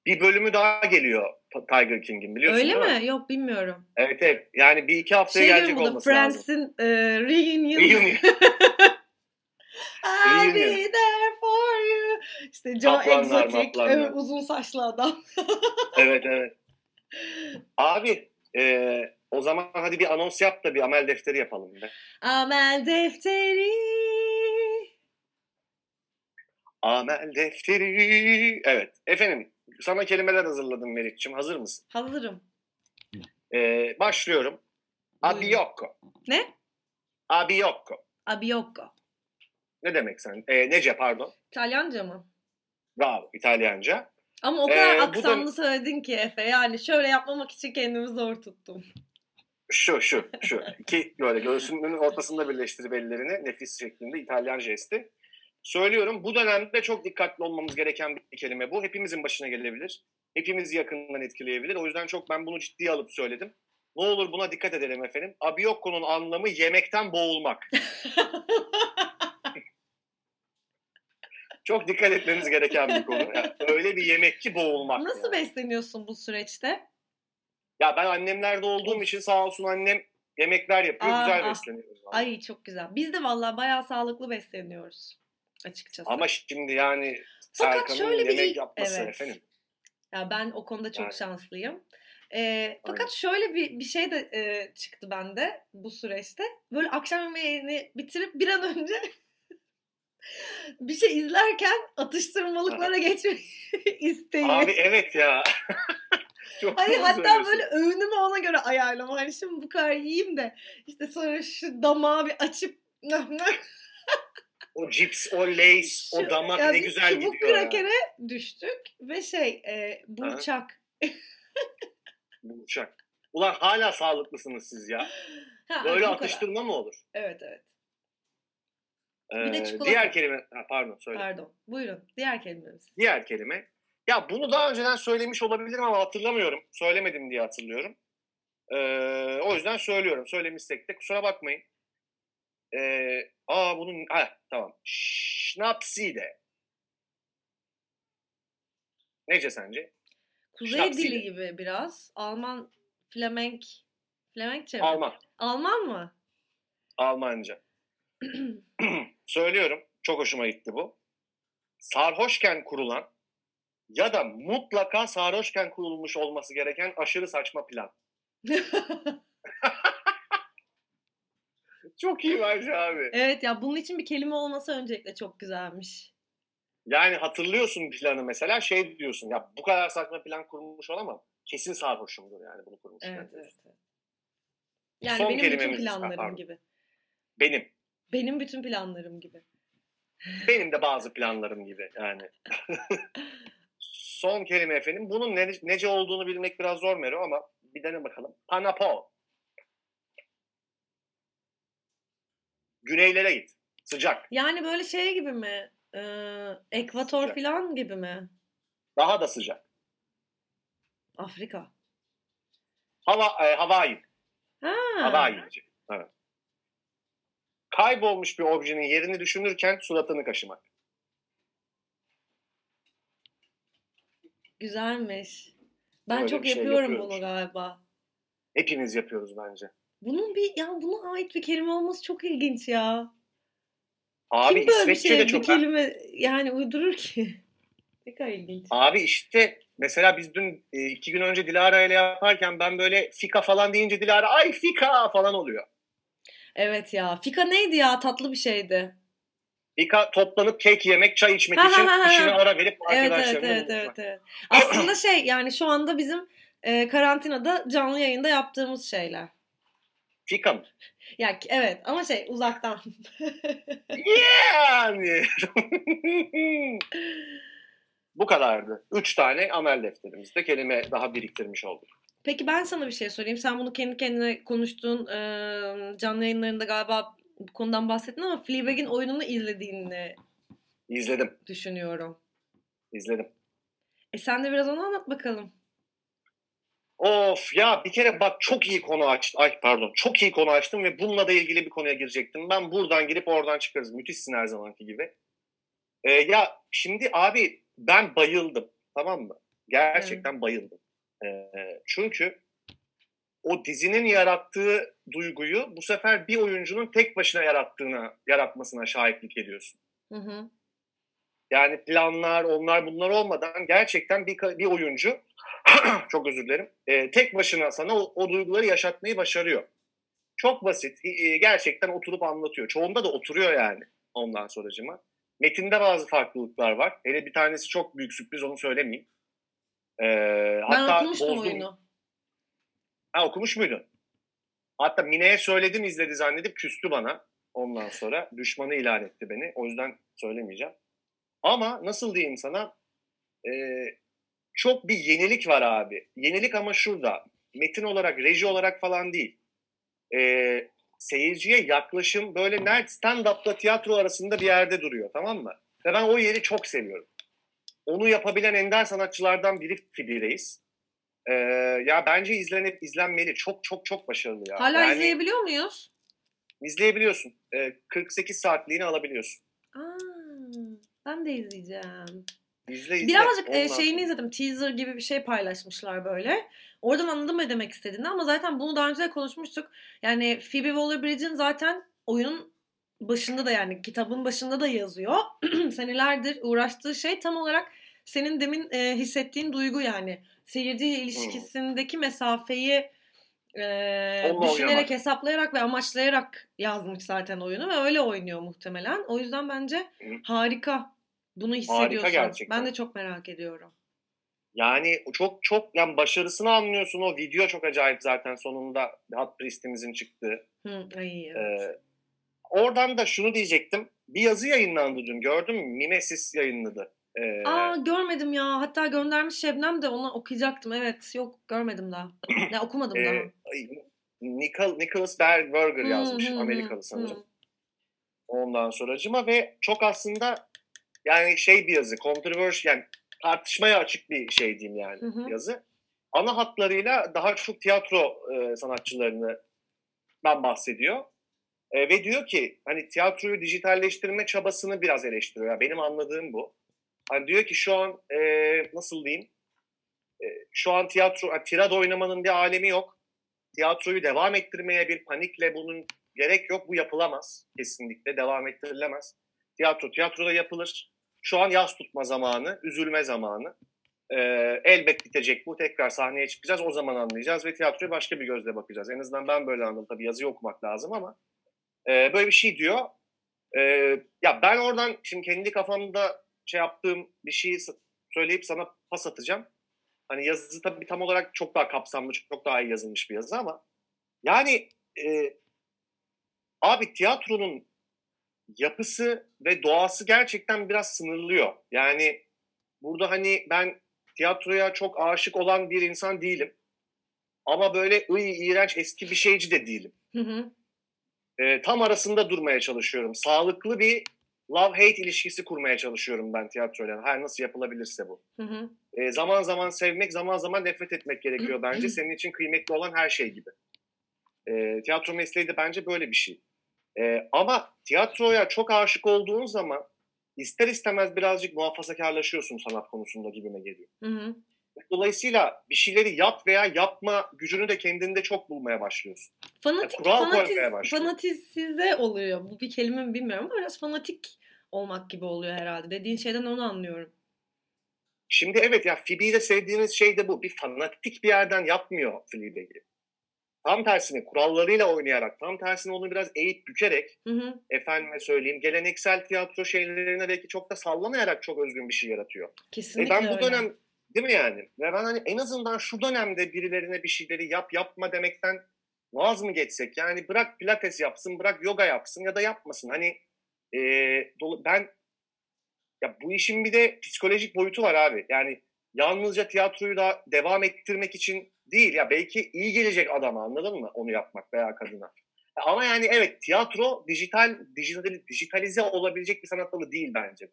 S1: Bir bölümü daha geliyor Tiger King'in biliyorsun
S2: Öyle mi? Yok bilmiyorum.
S1: Evet evet. Yani bir iki haftaya
S2: Şey
S1: gelecek olması lazım.
S2: Friends'in e, reunion.
S1: Reunion. [laughs]
S2: I'll be there for you. İşte Joe
S1: Kaplanlar,
S2: Exotic. Evet, uzun saçlı adam. [laughs]
S1: evet evet. Abi e, o zaman hadi bir anons yap da bir amel defteri yapalım. Be.
S2: Amel defteri.
S1: Amel defteri. Evet. Efendim sana kelimeler hazırladım Meriç'ciğim. Hazır mısın?
S2: Hazırım.
S1: E, başlıyorum. Abiyokko.
S2: Ne?
S1: Abiyokko.
S2: Abiyokko.
S1: Ne demek sen? E, nece pardon.
S2: İtalyanca mı?
S1: Bravo. İtalyanca.
S2: Ama o kadar
S1: Ee, bu da-
S2: aksanlı söyledin ki Efe. Yani şöyle yapmamak için kendimi zor tuttum.
S1: Şu şu şu. İki böyle göğsünün ortasında birleştirip ellerini nefis şeklinde İtalyan jesti. Söylüyorum bu dönemde çok dikkatli olmamız gereken bir kelime bu. Hepimizin başına gelebilir. Hepimizi yakından etkileyebilir. O yüzden çok ben bunu ciddiye alıp söyledim. Ne olur buna dikkat edelim efendim. Abiyokko'nun anlamı yemekten boğulmak. Çok dikkat etmemiz gereken bir konu. Yani öyle bir yemek ki boğulmak.
S2: Nasıl
S1: yani.
S2: besleniyorsun bu süreçte?
S1: Ya ben annemlerde olduğum için sağ olsun annem yemekler yapıyor.
S2: Aa,
S1: güzel
S2: ah.
S1: besleniyoruz. vallahi.
S2: Ay çok güzel. Biz de vallahi bayağı sağlıklı besleniyoruz. Açıkçası.
S1: Ama şimdi yani
S2: Fakat şöyle bir
S1: yemek yapması
S2: evet.
S1: efendim.
S2: Ya ben o konuda çok
S1: Yani.
S2: şanslıyım. Ee, fakat şöyle bir bir şey de e, çıktı bende bu süreçte. Böyle akşam yemeğini bitirip bir an önce [laughs] bir şey izlerken atıştırmalıklara [laughs] geçmek [laughs] isteği.
S1: Abi evet ya. Çok
S2: Hani hatta böyle öğünümü ona göre ayarlama. Hani şimdi bu kadar yiyeyim de işte sonra şu damağı bir açıp
S1: O cips, o lace, o damak
S2: ya
S1: ne güzel gidiyor ya.
S2: krakere düştük ve şey e, burçak. [laughs]
S1: Bu uçak. Ulan hala sağlıklısınız siz ya.
S2: Ha,
S1: Böyle
S2: bu
S1: atıştırma mı olur?
S2: Evet evet.
S1: Ee,
S2: Bir de çikolata.
S1: diğer kelime, ha, pardon söyle.
S2: Pardon. Buyurun. Diğer kelimemiz.
S1: Diğer kelime. Ya bunu daha önceden söylemiş olabilirim ama hatırlamıyorum. Söylemedim diye hatırlıyorum. Ee, o yüzden söylüyorum. Söylemişsek de kusura bakmayın. Ee, aa bunun... Ha, tamam. Schnapside. Nece sence?
S2: Kuzey
S1: Şnapsiyle.
S2: dili gibi biraz. Alman Flemenk Flemenkçe mi?
S1: Alman.
S2: Alman mı?
S1: Almanca. [clears throat] Söylüyorum. Çok hoşuma gitti bu. Sarhoşken kurulan ya da mutlaka sarhoşken kurulmuş olması gereken aşırı saçma plan. [laughs] [laughs] Çok iyi bence abi.
S2: evet ya bunun için bir kelime olması öncelikle çok güzelmiş.
S1: Yani hatırlıyorsun planı mesela şey diyorsun ya bu kadar saçma plan kurmuş olamam. Kesin sarhoşumdur yani bunu kurmuş.
S2: Evet evet. evet. Yani
S1: Son
S2: benim bütün planlarım
S1: pardon.
S2: gibi.
S1: Benim.
S2: Benim bütün planlarım gibi.
S1: Benim de bazı planlarım gibi yani. [laughs] Son kelime efendim. Bunun ne, nece olduğunu bilmek biraz zor Mero ama bir dene bakalım. Panapo. Güneylere git. Sıcak.
S2: Yani böyle şey gibi mi? Ee, ekvator
S1: Sıcak.
S2: falan gibi mi?
S1: Daha da sıcak.
S2: Afrika.
S1: Hava, e, Hawaii.
S2: Ha.
S1: Hawaii. Evet. Kaybolmuş bir objenin yerini düşünürken suratını kaşımak.
S2: Güzelmiş. Ben
S1: Öyle
S2: çok
S1: şey
S2: yapıyorum
S1: yapıyormuş.
S2: bunu galiba.
S1: Hepimiz yapıyoruz bence.
S2: Bunun bir ya buna ait bir kelime olması çok ilginç ya.
S1: Abi
S2: Kim böyle bir
S1: İsveççe
S2: şeye
S1: de
S2: bir
S1: çok...
S2: kelime yani uydurur ki? [laughs] ne kadar ilginç.
S1: Abi işte mesela biz dün e, iki gün önce Dilara ile yaparken ben böyle fika falan deyince Dilara ay fika falan oluyor.
S2: Evet ya. Fika neydi ya? Tatlı bir şeydi.
S1: Fika toplanıp kek yemek, çay içmek
S2: Ha,
S1: için
S2: ha,
S1: işine ara verip
S2: Evet evet evet evet evet. Aslında şey yani şu anda bizim e, karantinada canlı yayında yaptığımız şeyler.
S1: Fika mı?
S2: Ya evet ama şey uzaktan. [laughs]
S1: Yani. Bu kadardı. Üç tane amel defterimizde kelime daha biriktirmiş olduk.
S2: Peki ben sana bir şey sorayım. Sen bunu kendi kendine konuştuğun e, canlı yayınlarında galiba bu konudan bahsettin ama Fleabag'in oyununu izlediğini
S1: İzledim.
S2: düşünüyorum.
S1: İzledim.
S2: E sen de biraz onu anlat bakalım.
S1: Of ya bir kere bak çok iyi konu açtım. Ay pardon. Çok iyi konu açtım ve bununla da ilgili bir konuya girecektim. Ben buradan girip oradan çıkarız. Müthişsin her zamanki gibi. Ee, ya şimdi abi ben bayıldım. Tamam mı? Gerçekten bayıldım. Ee, çünkü o dizinin yarattığı duyguyu bu sefer bir oyuncunun tek başına yarattığına, yaratmasına şahitlik ediyorsun.
S2: Hı hı.
S1: Yani planlar, onlar bunlar olmadan gerçekten bir, bir oyuncu [clears throat] çok özür dilerim. E, tek başına sana o, o duyguları yaşatmayı başarıyor. Çok basit. E, gerçekten oturup anlatıyor. Çoğunda da oturuyor yani ondan sonracıma. Metinde bazı farklılıklar var. Hele bir tanesi çok büyük sürpriz onu söylemeyeyim. E,
S2: ben
S1: hatta
S2: okumuştum
S1: bozdum.
S2: oyunu.
S1: Ha okumuş muydun? Hatta Mine'ye söyledim izledi zannedip küstü bana. Ondan sonra düşmanı ilan etti beni. O yüzden söylemeyeceğim. Ama nasıl diyeyim sana? E, çok bir yenilik var abi. Yenilik ama şurada. Metin olarak, reji olarak falan değil. E, seyirciye yaklaşım böyle nerede stand-up'la tiyatro arasında bir yerde duruyor tamam mı? Ve ben o yeri çok seviyorum. Onu yapabilen ender sanatçılardan biri Fibi Reis. Ee, ya bence izlenip izlenmeli. Çok çok çok başarılı ya.
S2: Hala
S1: yani,
S2: izleyebiliyor muyuz?
S1: İzleyebiliyorsun. Ee, 48 saatliğini alabiliyorsun.
S2: Aa, ben de izleyeceğim.
S1: İzle izle.
S2: Birazcık e, şeyini izledim. Teaser gibi bir şey paylaşmışlar böyle. Oradan anladım ne demek istediğini ama zaten bunu daha önce de konuşmuştuk. Yani Phoebe Waller-Bridge'in zaten oyunun başında da yani kitabın başında da yazıyor. [clears throat] Senelerdir uğraştığı şey tam olarak senin demin e, hissettiğin duygu yani. Seyirciyle ilişkisindeki mesafeyi e,
S1: Onunla
S2: düşünerek,
S1: oynamak.
S2: hesaplayarak ve amaçlayarak yazmış zaten oyunu ve öyle oynuyor muhtemelen. O yüzden bence harika. Bunu hissediyorsun.
S1: gerçekten.
S2: Ben de çok merak ediyorum.
S1: Yani çok çok yani başarısını anlıyorsun. O video çok acayip zaten sonunda Hot Priest'imizin çıktığı.
S2: Hı, ay, evet.
S1: Ee, oradan da şunu diyecektim. Bir yazı yayınlandı dün gördün mü? Mimesis yayınladı. Ee,
S2: Aa görmedim ya. Hatta göndermiş Şebnem de onu okuyacaktım. Evet. Yok görmedim daha. [clears throat] Ne okumadım
S1: e,
S2: daha.
S1: Nichol, Nicholas Berger
S2: Hı,
S1: yazmış. Amerikalı sanırım. Ondan sonracıma ve çok aslında yani şey bir yazı, controversial yani tartışmaya açık bir şey diyeyim yani
S2: Hı hı.
S1: yazı. Ana hatlarıyla daha çok tiyatro e, sanatçılarını ben bahsediyor. E, ve diyor ki hani tiyatroyu dijitalleştirme çabasını biraz eleştiriyor. Yani benim anladığım bu. Hani diyor ki şu an e, nasıl diyeyim? E, şu an tiyatro, yani tirad oynamanın bir alemi yok. Tiyatroyu devam ettirmeye bir panikle bunun gerek yok. Bu yapılamaz. Kesinlikle devam ettirilemez. Tiyatro tiyatroda yapılır. Şu an yaz tutma zamanı, üzülme zamanı. Ee, elbet bitecek bu. Tekrar sahneye çıkacağız. O zaman anlayacağız ve tiyatroya başka bir gözle bakacağız. En azından ben böyle anladım. Tabii yazıyı okumak lazım ama e, böyle bir şey diyor. E, ya ben oradan şimdi kendi kafamda şey yaptığım bir şeyi söyleyip sana pas atacağım. Hani yazısı tabii tam olarak çok daha kapsamlı, çok daha iyi yazılmış bir yazı ama yani e, abi tiyatronun yapısı ve doğası gerçekten biraz sınırlıyor. Yani burada hani ben tiyatroya çok aşık olan bir insan değilim. Ama böyle ıy, iğrenç eski bir şeyci de değilim.
S2: Hı hı.
S1: Ee, tam arasında durmaya çalışıyorum. Sağlıklı bir love-hate ilişkisi kurmaya çalışıyorum ben tiyatroyla. Her nasıl yapılabilirse bu.
S2: Hı hı.
S1: Ee, zaman zaman sevmek, zaman zaman nefret etmek gerekiyor bence. [clears throat] Senin için kıymetli olan her şey gibi. Ee, tiyatro mesleği de bence böyle bir şey. Ee, ama tiyatroya çok aşık olduğun zaman ister istemez birazcık muhafazakarlaşıyorsun sanat konusunda gibime geliyor.
S2: Hı hı.
S1: Dolayısıyla bir şeyleri yap veya yapma gücünü de kendinde çok bulmaya başlıyorsun.
S2: Fanatik,
S1: kural
S2: fanatiz,
S1: başlıyor.
S2: fanatize oluyor. Bu bir kelime mi bilmiyorum ama biraz fanatik olmak gibi oluyor herhalde. Dediğin şeyden onu anlıyorum.
S1: Şimdi evet ya Phoebe'yi de sevdiğiniz şey de bu. Bir fanatik bir yerden yapmıyor Fleabag'i. Tam tersine kurallarıyla oynayarak, tam tersine onu biraz eğip bükerek,
S2: Hı hı.
S1: efendime söyleyeyim, geleneksel tiyatro şeylerine belki çok da sallamayarak çok özgün bir şey yaratıyor.
S2: Kesinlikle
S1: E ben bu
S2: öyle.
S1: dönem, değil mi yani? Ve ben hani en azından şu dönemde birilerine bir şeyleri yap yapma demekten vaz mı geçsek? Yani bırak pilates yapsın, bırak yoga yapsın ya da yapmasın. Hani e, dolu- ben ya bu işin bir de psikolojik boyutu var abi. Yani yalnızca tiyatroyu da devam ettirmek için değil ya belki iyi gelecek adama anladın mı onu yapmak veya kadına. Ama yani evet tiyatro dijital, dijital dijitalize olabilecek bir sanat dalı değil bence.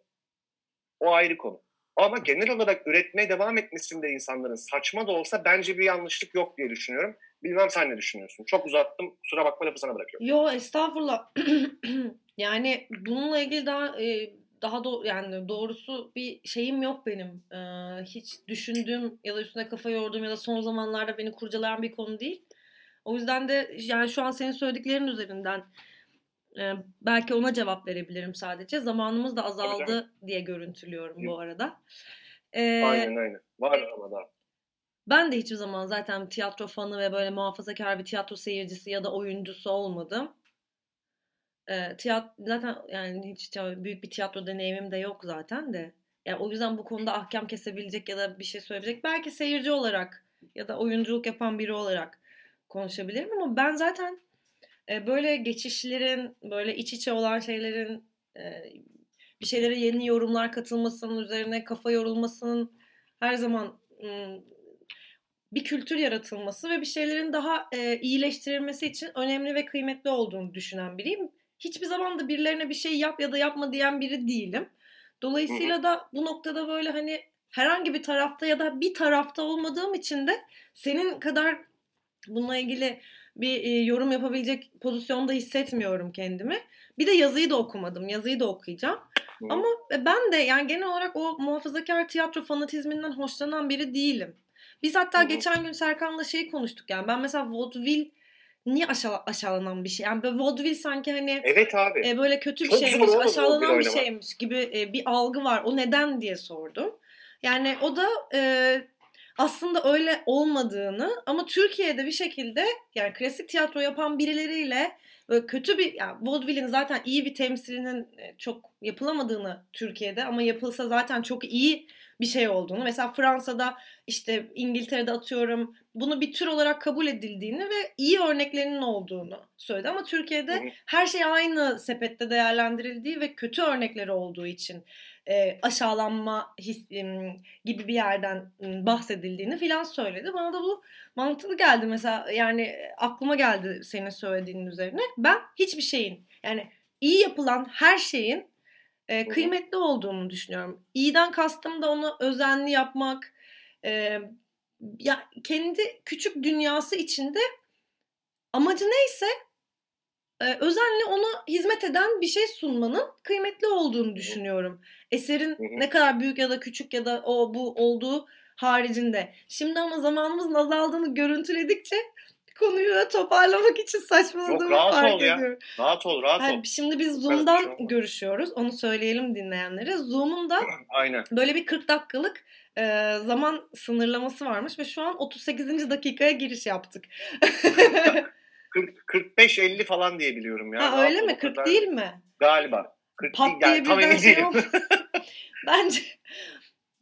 S1: O ayrı konu. Ama genel olarak üretmeye devam etmesinde insanların saçma da olsa bence bir yanlışlık yok diye düşünüyorum. Bilmem sen ne düşünüyorsun? Çok uzattım. Kusura bakma lafı sana bırakıyorum.
S2: Yo estağfurullah. [clears throat] yani bununla ilgili daha e, daha do yani doğrusu bir şeyim yok benim. Ee, hiç düşündüğüm ya da üstüne kafa yorduğum ya da son zamanlarda beni kurcalayan bir konu değil. O yüzden de yani şu an senin söylediklerin üzerinden e, belki ona cevap verebilirim sadece. Zamanımız da azaldı diye görüntülüyorum bu arada.
S1: Ee, aynen aynen. Var ama da.
S2: Ben de hiçbir zaman zaten tiyatro fanı ve böyle muhafazakar bir tiyatro seyircisi ya da oyuncusu olmadım. E, tiyat zaten yani hiç büyük bir tiyatro deneyimim de yok zaten de. Yani o yüzden bu konuda ahkam kesebilecek ya da bir şey söyleyebilecek belki seyirci olarak ya da oyunculuk yapan biri olarak konuşabilirim ama ben zaten e, böyle geçişlerin böyle iç içe olan şeylerin e, bir şeylere yeni yorumlar katılmasının üzerine kafa yorulmasının her zaman bir kültür yaratılması ve bir şeylerin daha e, iyileştirilmesi için önemli ve kıymetli olduğunu düşünen biriyim hiçbir zaman da birilerine bir şey yap ya da yapma diyen biri değilim. Dolayısıyla da bu noktada böyle hani herhangi bir tarafta ya da bir tarafta olmadığım için de senin kadar bununla ilgili bir e, yorum yapabilecek pozisyonda hissetmiyorum kendimi. Bir de yazıyı da okumadım. Yazıyı da okuyacağım. Hı. Ama ben de yani genel olarak o muhafazakar tiyatro fanatizminden hoşlanan biri değilim. Biz hatta Hı. geçen gün Serkan'la şey konuştuk yani. Ben mesela vaudeville niye aşağı, aşağılanan bir şey? Yani böyle vaudeville sanki hani
S1: evet abi.
S2: E, böyle kötü bir Çok şeymiş, aşağılanan bir şeymiş gibi e, bir algı var. O neden diye sordum. Yani o da e, aslında öyle olmadığını ama Türkiye'de bir şekilde yani klasik tiyatro yapan birileriyle böyle kötü bir yani vaudeville'in zaten iyi bir temsilinin e, çok yapılamadığını Türkiye'de ama yapılsa zaten çok iyi bir şey olduğunu. Mesela Fransa'da işte İngiltere'de atıyorum bunu bir tür olarak kabul edildiğini ve iyi örneklerinin olduğunu söyledi. Ama Türkiye'de her şey aynı sepette değerlendirildiği ve kötü örnekleri olduğu için e, aşağılanma his, e, gibi bir yerden e, bahsedildiğini filan söyledi. Bana da bu mantıklı geldi mesela yani aklıma geldi senin söylediğinin üzerine. Ben hiçbir şeyin yani iyi yapılan her şeyin e, kıymetli olduğunu düşünüyorum. İyiden kastım da onu özenli yapmak, e, ya kendi küçük dünyası içinde amacı neyse e, özenle ona hizmet eden bir şey sunmanın kıymetli olduğunu düşünüyorum. Eserin ne kadar büyük ya da küçük ya da o bu olduğu haricinde. Şimdi ama zamanımızın azaldığını görüntüledikçe konuyu toparlamak için saçmaladığımı
S1: Yok,
S2: fark
S1: ol
S2: ediyorum.
S1: Ya. Rahat ol, rahat yani ol.
S2: Şimdi biz Zoom'dan evet, görüşüyoruz. Onu söyleyelim dinleyenlere. Zoom'un da [clears throat]
S1: Aynen.
S2: böyle bir 40 dakikalık e, zaman sınırlaması varmış ve şu an 38. dakikaya giriş yaptık. [laughs]
S1: 45-50 falan diye biliyorum ya.
S2: Ha, öyle mi? 40 kadar... değil mi?
S1: Galiba. 40 Pat değil, yani tam emin şey. [laughs]
S2: Bence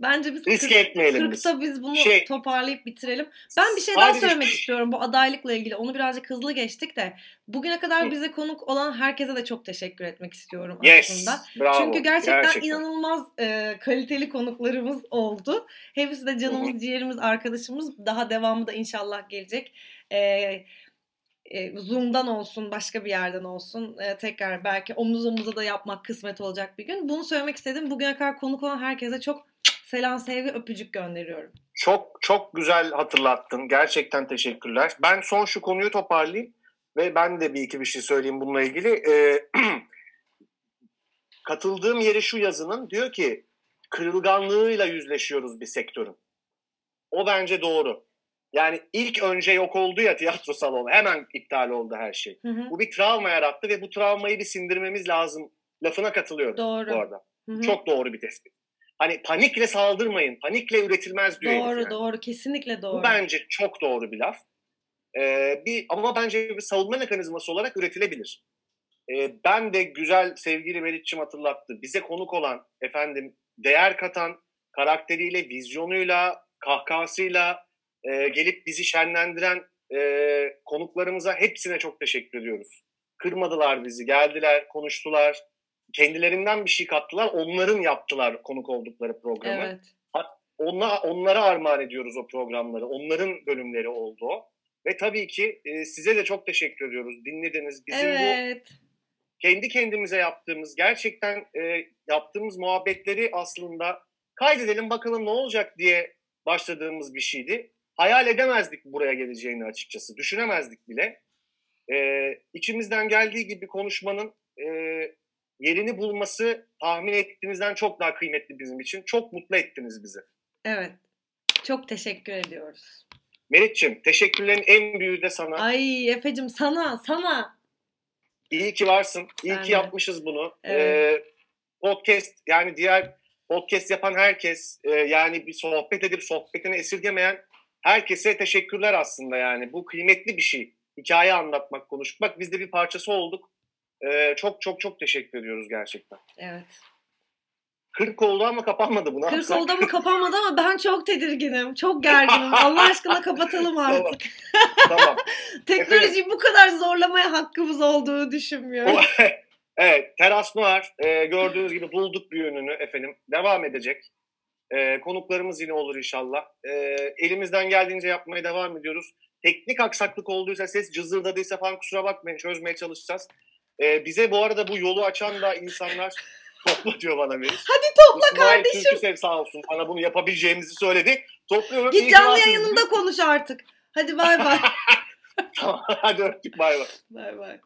S2: Bence biz
S1: Risk 40, etmeyelim
S2: 40'ta biz bunu şey, toparlayıp bitirelim. Ben bir şey daha söylemek bir... istiyorum bu adaylıkla ilgili. Onu birazcık hızlı geçtik de. Bugüne kadar Hı. bize konuk olan herkese de çok teşekkür etmek istiyorum yes, aslında. Bravo, Çünkü gerçekten, gerçekten. inanılmaz e, kaliteli konuklarımız oldu. Hepsi de canımız, Hı. ciğerimiz, arkadaşımız. Daha devamı da inşallah gelecek. Eee Zoom'dan olsun, başka bir yerden olsun e, tekrar belki omuz omuza da yapmak kısmet olacak bir gün. Bunu söylemek istedim. Bugüne kadar konuk olan herkese çok selam, sevgi, öpücük gönderiyorum.
S1: Çok çok güzel hatırlattın. Gerçekten teşekkürler. Ben son şu konuyu toparlayayım ve ben de bir iki bir şey söyleyeyim bununla ilgili. Ee, [clears throat] katıldığım yeri şu yazının diyor ki kırılganlığıyla yüzleşiyoruz bir sektörün. O bence doğru. Yani ilk önce yok oldu ya tiyatro salonu. Hemen iptal oldu her şey. Hı hı. Bu bir travma yarattı ve bu travmayı bir sindirmemiz lazım. Lafına katılıyorum
S2: doğru.
S1: bu arada. Hı hı. Çok doğru bir tespit. Hani panikle saldırmayın, panikle üretilmez diyor.
S2: Doğru yani. doğru, kesinlikle doğru.
S1: Bu bence çok doğru bir laf. Ee, bir Ama bence bir savunma mekanizması olarak üretilebilir. Ee, ben de güzel sevgili Meriç'im hatırlattı. Bize konuk olan efendim değer katan karakteriyle, vizyonuyla, kahkahasıyla e, gelip bizi şenlendiren e, konuklarımıza hepsine çok teşekkür ediyoruz. Kırmadılar bizi, geldiler, konuştular kendilerinden bir şey kattılar. Onların yaptılar konuk oldukları programı. Evet. Ona, onlara armağan ediyoruz o programları. Onların bölümleri oldu. Ve tabii ki e, size de çok teşekkür ediyoruz. Dinlediniz. Bizim bu
S2: Evet.
S1: kendi kendimize yaptığımız, gerçekten e, yaptığımız muhabbetleri aslında kaydedelim bakalım ne olacak diye başladığımız bir şeydi. Hayal edemezdik buraya geleceğini açıkçası. Düşünemezdik bile. E, içimizden geldiği gibi konuşmanın e, yerini bulması tahmin ettiğimizden çok daha kıymetli bizim için. Çok mutlu ettiniz bizi.
S2: Evet. Çok teşekkür ediyoruz.
S1: Meriç'ciğim teşekkürlerin en büyüğü de sana.
S2: Ay Efe'cim sana, sana.
S1: İyi ki varsın. İyi
S2: Sen
S1: ki
S2: de.
S1: yapmışız bunu.
S2: Evet.
S1: Ee, podcast yani diğer podcast yapan herkes e, yani bir sohbet edip sohbetini esirgemeyen herkese teşekkürler aslında yani. Bu kıymetli bir şey. Hikaye anlatmak, konuşmak. Biz de bir parçası olduk. Ee, çok çok çok teşekkür ediyoruz gerçekten.
S2: Evet.
S1: 40 oldu ama kapanmadı bu. Ne
S2: 40
S1: yapsak?
S2: oldu ama kapanmadı ama ben çok tedirginim. Çok gerginim. [laughs] Allah aşkına kapatalım artık.
S1: tamam. [laughs]
S2: Teknolojiyi bu kadar zorlamaya hakkımız olduğunu düşünmüyorum. [laughs]
S1: Evet, Teras Noir e, gördüğünüz gibi bulduk bir yönünü efendim. Devam edecek. E, konuklarımız yine olur inşallah. E, elimizden geldiğince yapmaya devam ediyoruz. Teknik aksaklık olduysa, ses cızırdadıysa falan kusura bakmayın çözmeye çalışacağız. E, bize bu arada bu yolu açan da insanlar [laughs] topla diyor bana Melis.
S2: Hadi topla
S1: İsmail
S2: kardeşim.
S1: Türküsev sağ olsun bana bunu yapabileceğimizi söyledi. Topluyorum.
S2: Git canlı yayınında konuş artık. Hadi bay bay. [laughs]
S1: Tamam, hadi öptük bay bay.
S2: bay bay.